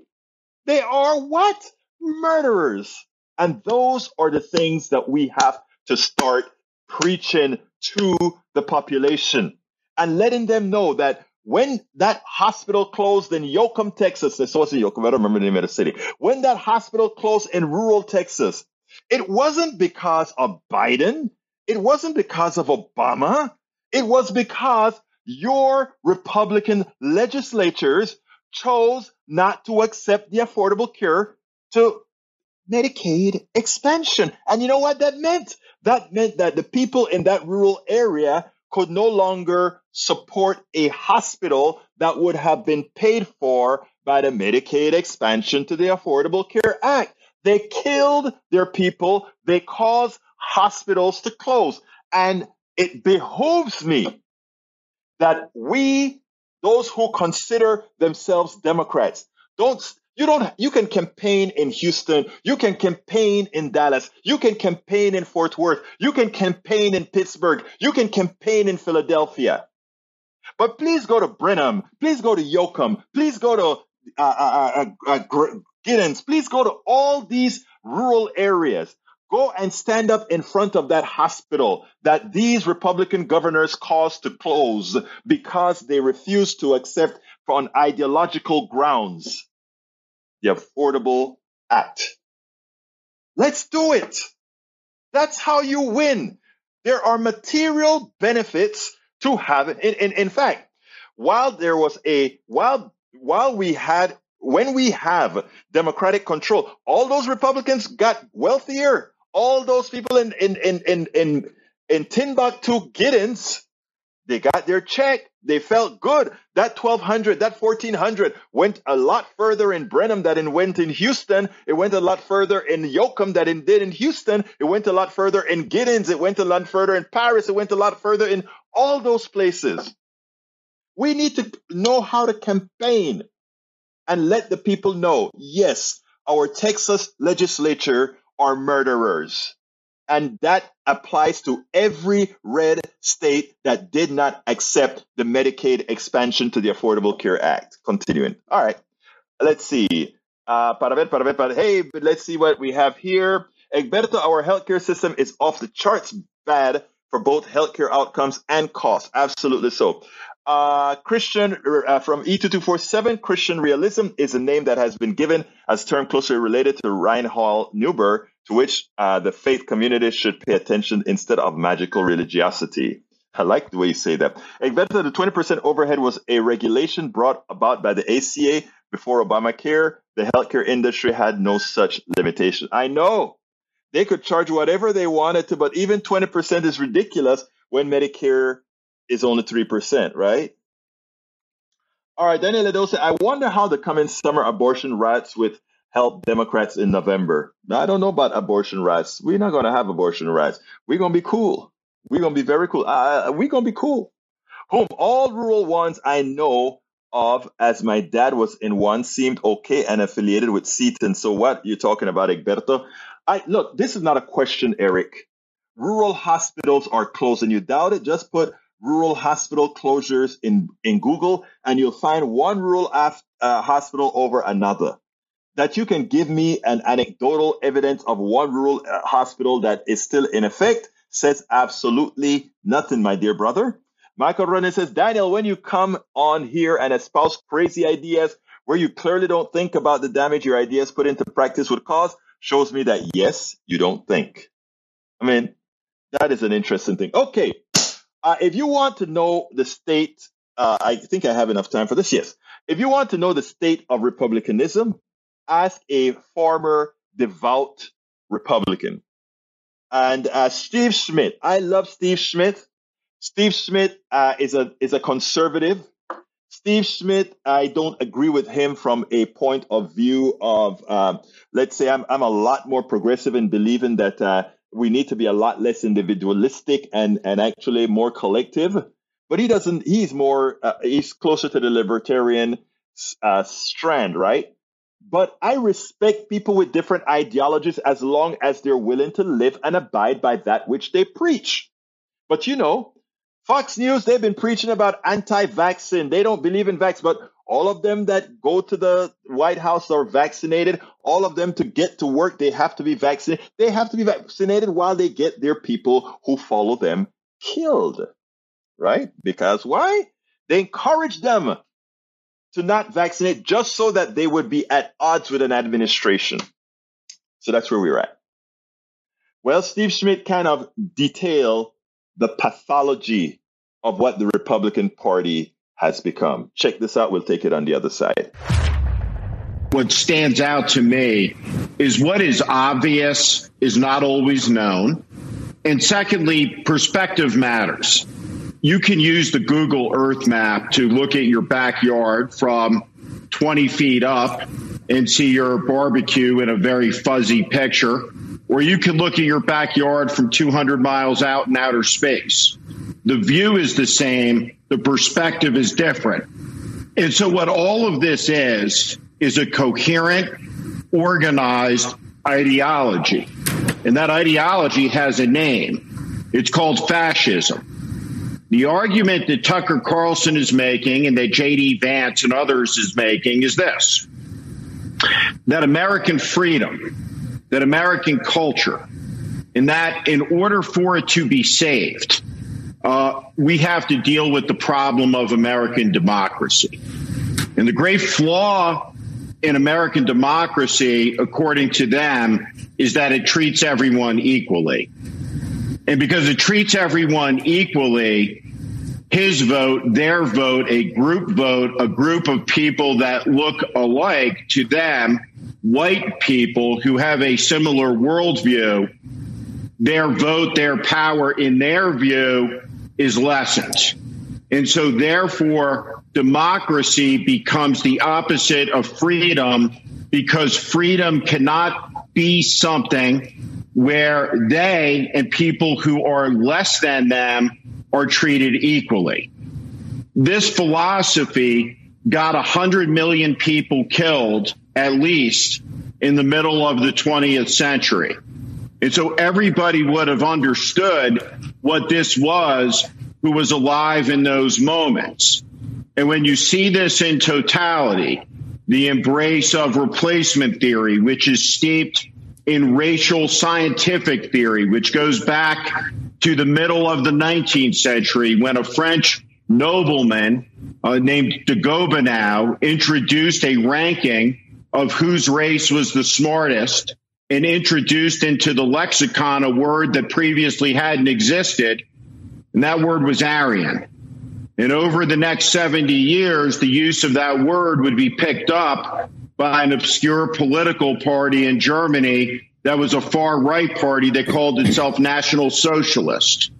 They are what? Murderers. And those are the things that we have to start preaching to the population and letting them know that when that hospital closed in Yoakum, Texas, this wasn't Yoakum, I don't remember the name of the city. When that hospital closed in rural Texas, it wasn't because of Biden. It wasn't because of Obama. It was because your Republican legislatures chose not to accept the Affordable Care to Medicaid expansion. And you know what that meant? That meant that the people in that rural area could no longer support a hospital that would have been paid for by the Medicaid expansion to the Affordable Care Act. They killed their people. They caused hospitals to close. And it behooves me that we, those who consider themselves Democrats, don't you don't you can campaign in Houston, you can campaign in Dallas, you can campaign in Fort Worth, you can campaign in Pittsburgh, you can campaign in Philadelphia. But please go to Brenham, please go to Yoakum, please go to uh, uh, uh, Giddings, please go to all these rural areas. Go and stand up in front of that hospital that these Republican governors caused to close because they refused to accept on ideological grounds the Affordable Act. Let's do it. That's how you win. There are material benefits to having. In, in, in fact, while there was a while while we had when we have democratic control, all those Republicans got wealthier all those people in in in in in, in Timbuktu Giddings, they got their check. They felt good. That 1200, that 1400 went a lot further in Brenham than it went in Houston. It went a lot further in Yoakum than it did in Houston. It went a lot further in Giddings. It went a lot further in Paris. It went a lot further in all those places. We need to know how to campaign and let the people know yes, our Texas legislature are murderers. And that applies to every red state that did not accept the Medicaid expansion to the Affordable Care Act. Continuing. All right. Let's see. Uh, para ver, para ver, para, hey, let's see what we have here. Egberto, our healthcare system is off the charts bad for both healthcare outcomes and costs. Absolutely so. Uh, Christian uh, from E2247, Christian realism is a name that has been given as term closely related to Reinhold Niebuhr, to which uh, the faith community should pay attention instead of magical religiosity. I like the way you say that. Egberto, the 20% overhead was a regulation brought about by the ACA before Obamacare. The healthcare industry had no such limitation. I know they could charge whatever they wanted to, but even 20% is ridiculous when Medicare is only 3%, right? All right, Daniel Ledo said, I wonder how the coming summer abortion riots with help Democrats in November. Now, I don't know about abortion rights. We're not going to have abortion rights. We're going to be cool. We're going to be very cool. Uh, we're going to be cool. Whom all rural ones I know of, as my dad was in one, seemed okay and affiliated with Seton. So what you're talking about, Egberto? I look. This is not a question, Eric. Rural hospitals are closed, and you doubt it. Just put rural hospital closures in, in Google, and you'll find one rural af- uh, hospital over another. That you can give me an anecdotal evidence of one rural uh, hospital that is still in effect says absolutely nothing, my dear brother. Michael Ronan says, Daniel, when you come on here and espouse crazy ideas where you clearly don't think about the damage your ideas put into practice would cause, shows me that yes, you don't think. I mean, that is an interesting thing. Okay, uh, if you want to know the state, uh, I think I have enough time for this. Yes. If you want to know the state of republicanism, ask a former devout Republican. And uh, Steve Schmidt, I love Steve Schmidt. Steve Schmidt uh, is a is a conservative. Steve Schmidt, I don't agree with him from a point of view of, uh, let's say, I'm I'm a lot more progressive in believing that uh, we need to be a lot less individualistic and and actually more collective. But he doesn't. He's more. Uh, he's closer to the libertarian uh, strand, right? But I respect people with different ideologies as long as they're willing to live and abide by that which they preach. But you know, Fox News, they've been preaching about anti vaccine. They don't believe in vaccine, but all of them that go to the White House are vaccinated. All of them to get to work, they have to be vaccinated. They have to be vaccinated while they get their people who follow them killed. Right? Because why? They encourage them to not vaccinate just so that they would be at odds with an administration. So that's where we're at. Well, Steve Schmidt kind of detail the pathology of what the Republican Party has become. Check this out. We'll take it on the other side. What stands out to me is what is obvious is not always known. And secondly, perspective matters. You can use the Google Earth map to look at your backyard from 20 feet up and see your barbecue in a very fuzzy picture or you can look at your backyard from 200 miles out in outer space. The view is the same, the perspective is different. And so, what all of this is, is a coherent, organized ideology. And that ideology has a name. It's called fascism. The argument that Tucker Carlson is making and that J.D. Vance and others is making is this that American freedom that American culture, and that in order for it to be saved, uh, we have to deal with the problem of American democracy. And the great flaw in American democracy, according to them, is that it treats everyone equally. And because it treats everyone equally, his vote, their vote, a group vote, a group of people that look alike to them, white people who have a similar worldview, their vote, their power in their view is lessened. And so therefore, democracy becomes the opposite of freedom because freedom cannot be something where they and people who are less than them are treated equally. This philosophy got 100 million people killed, at least, in the middle of the 20th century. And so everybody would have understood what this was who was alive in those moments. And when you see this in totality, the embrace of replacement theory, which is steeped in racial scientific theory, which goes back to the middle of the 19th century when a French nobleman uh, named de Gobineau introduced a ranking of whose race was the smartest and introduced into the lexicon a word that previously hadn't existed, and that word was Aryan. And over the next 70 years, the use of that word would be picked up by an obscure political party in Germany that was a far right party that called itself National Socialist.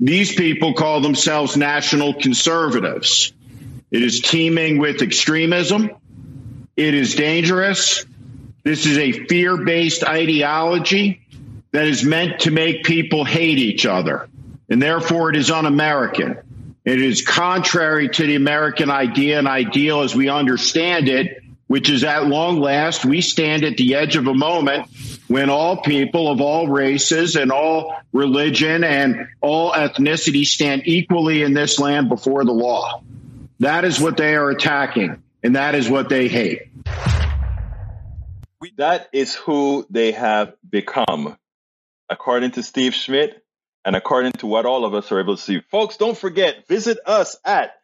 These people call themselves national conservatives. It is teeming with extremism. It is dangerous. This is a fear based ideology that is meant to make people hate each other. And therefore, it is un American. It is contrary to the American idea and ideal as we understand it which is at long last, we stand at the edge of a moment when all people of all races and all religion and all ethnicity stand equally in this land before the law. That is what they are attacking, and that is what they hate. That is who they have become, according to Steve Schmidt and according to what all of us are able to see. Folks, don't forget, visit us at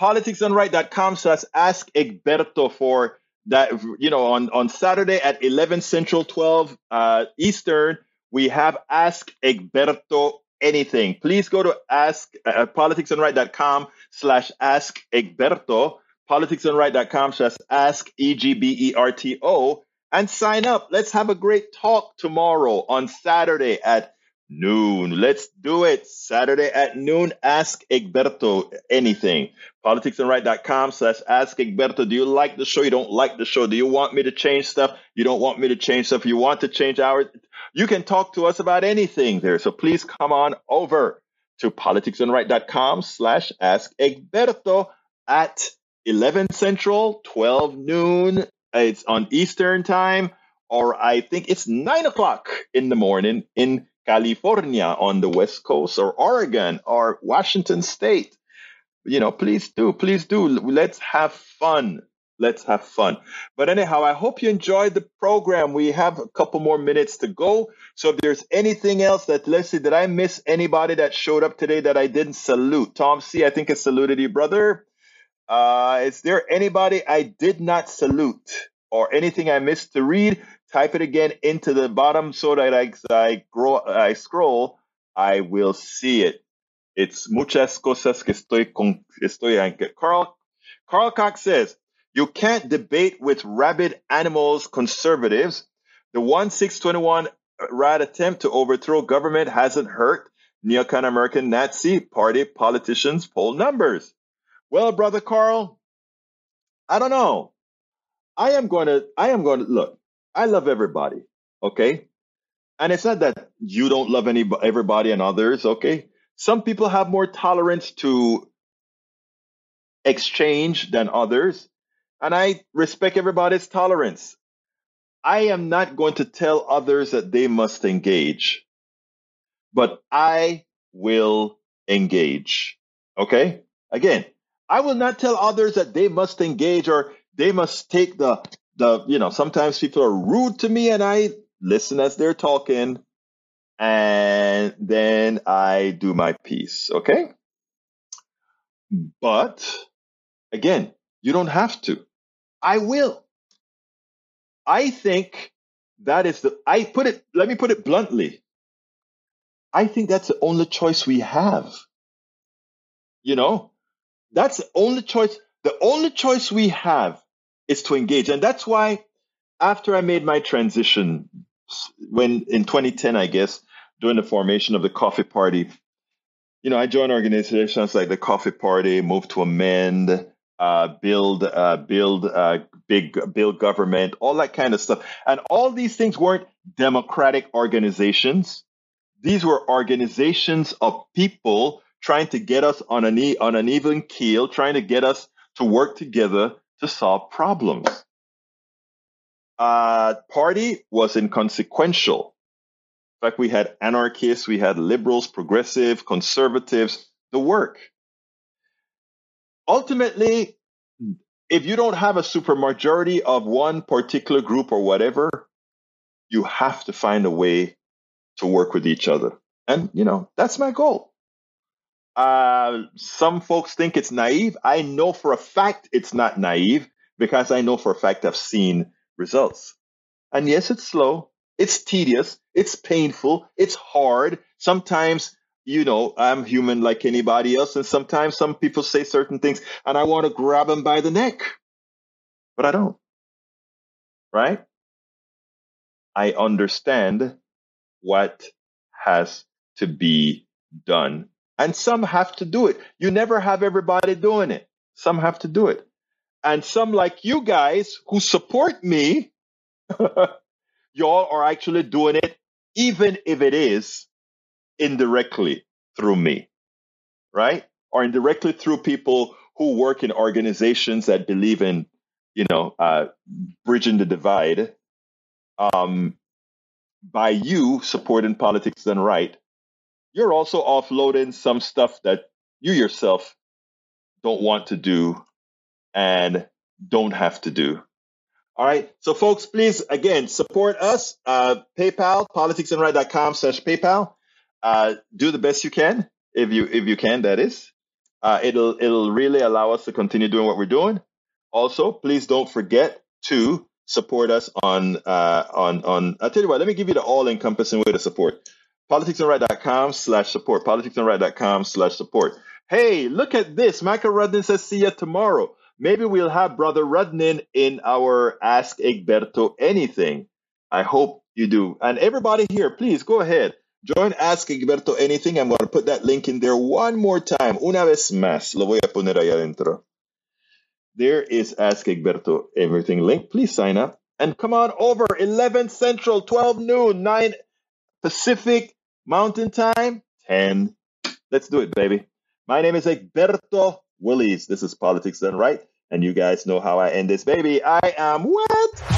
politicsdoneright.com slash ask Egberto for that, you know, on, on Saturday at 11 Central, 12 uh, Eastern, we have Ask Egberto Anything. Please go to ask uh, politicsdoneright.com slash ask Egberto, politicsdoneright.com slash ask E-G-B-E-R-T-O, and sign up. Let's have a great talk tomorrow on Saturday at noon. Let's do it. Saturday at noon. Ask Egberto anything. Politicsdoneright.com slash ask Egberto. Do you like the show? You don't like the show? Do you want me to change stuff? You don't want me to change stuff? You want to change ours? You can talk to us about anything there. So please come on over to politicsdoneright.com slash ask Egberto at 11 Central, 12 noon. It's on Eastern time, or I think it's nine o'clock in the morning in California on the West Coast or Oregon or Washington State. You know, please do, please do. Let's have fun. Let's have fun. But anyhow, I hope you enjoyed the program. We have a couple more minutes to go. So if there's anything else that, let's see, did I miss anybody that showed up today that I didn't salute? Tom C., I think I saluted you, brother. Uh, is there anybody I did not salute or anything I missed to read? type it again into the bottom so that as I, grow, I scroll, I will see it. It's muchas cosas que estoy con, estoy en. Carl, Carl Cox says, you can't debate with rabid animals conservatives. The 1621 rat attempt to overthrow government hasn't hurt neocon American Nazi party politicians' poll numbers. Well, brother Carl, I don't know. I am going to, I am going to look. I love everybody, okay? And it's not that you don't love any everybody and others, okay? Some people have more tolerance to exchange than others, and I respect everybody's tolerance. I am not going to tell others that they must engage, but I will engage. Okay? Again, I will not tell others that they must engage or they must take the the you know sometimes people are rude to me and I listen as they're talking, and then I do my piece. Okay. But again, you don't have to. I will. I think that is the, I put it, let me put it bluntly. I think that's the only choice we have. You know, that's the only choice. The only choice we have is to engage. And that's why after I made my transition when in 2010, I guess, during the formation of the coffee party, you know, I joined organizations like the Coffee Party, Move to Amend, uh, build, uh, build, uh, big, build government, all that kind of stuff. And all these things weren't democratic organizations. These were organizations of people trying to get us on an, e- on an even keel, trying to get us to work together to solve problems. Uh, party was inconsequential. In fact, we had anarchists, we had liberals, progressive, conservatives, the work. Ultimately, if you don't have a supermajority of one particular group or whatever, you have to find a way to work with each other. And, you know, that's my goal. Uh, some folks think it's naive. I know for a fact it's not naive because I know for a fact I've seen results. And yes, it's slow. It's tedious. It's painful. It's hard. Sometimes, you know, I'm human like anybody else. And sometimes some people say certain things and I want to grab them by the neck, but I don't. Right? I understand what has to be done. And some have to do it. You never have everybody doing it. Some have to do it. And some like you guys who support me y'all are actually doing it, even if it is indirectly through me, right? Or indirectly through people who work in organizations that believe in, you know, uh, bridging the divide. Um, by you supporting politics done right, you're also offloading some stuff that you yourself don't want to do and don't have to do. All right. So, folks, please again support us. Uh, PayPal, politicsdoneright.com slash PayPal. Uh, do the best you can, if you if you can. That is. Uh, it'll it'll really allow us to continue doing what we're doing. Also, please don't forget to support us on uh, on on. I'll tell you what. Let me give you the all encompassing way to support. Politicsdoneright.com slash support. Politicsdoneright.com slash support. Hey, look at this. Michael Rudnin says, see you tomorrow. Maybe we'll have Brother Rudnin in our Ask Egberto Anything. I hope you do. And everybody here, please go ahead. Join Ask Egberto Anything. I'm going to put that link in there one more time. Una vez más. Lo voy a poner ahí adentro. There is Ask Egberto Everything link. Please sign up. And come on over. 11 Central, 12 noon, 9 Pacific Mountain Time, 10. Let's do it, baby. My name is Egberto Willies. This is Politics Done Right. And you guys know how I end this, baby. I am what?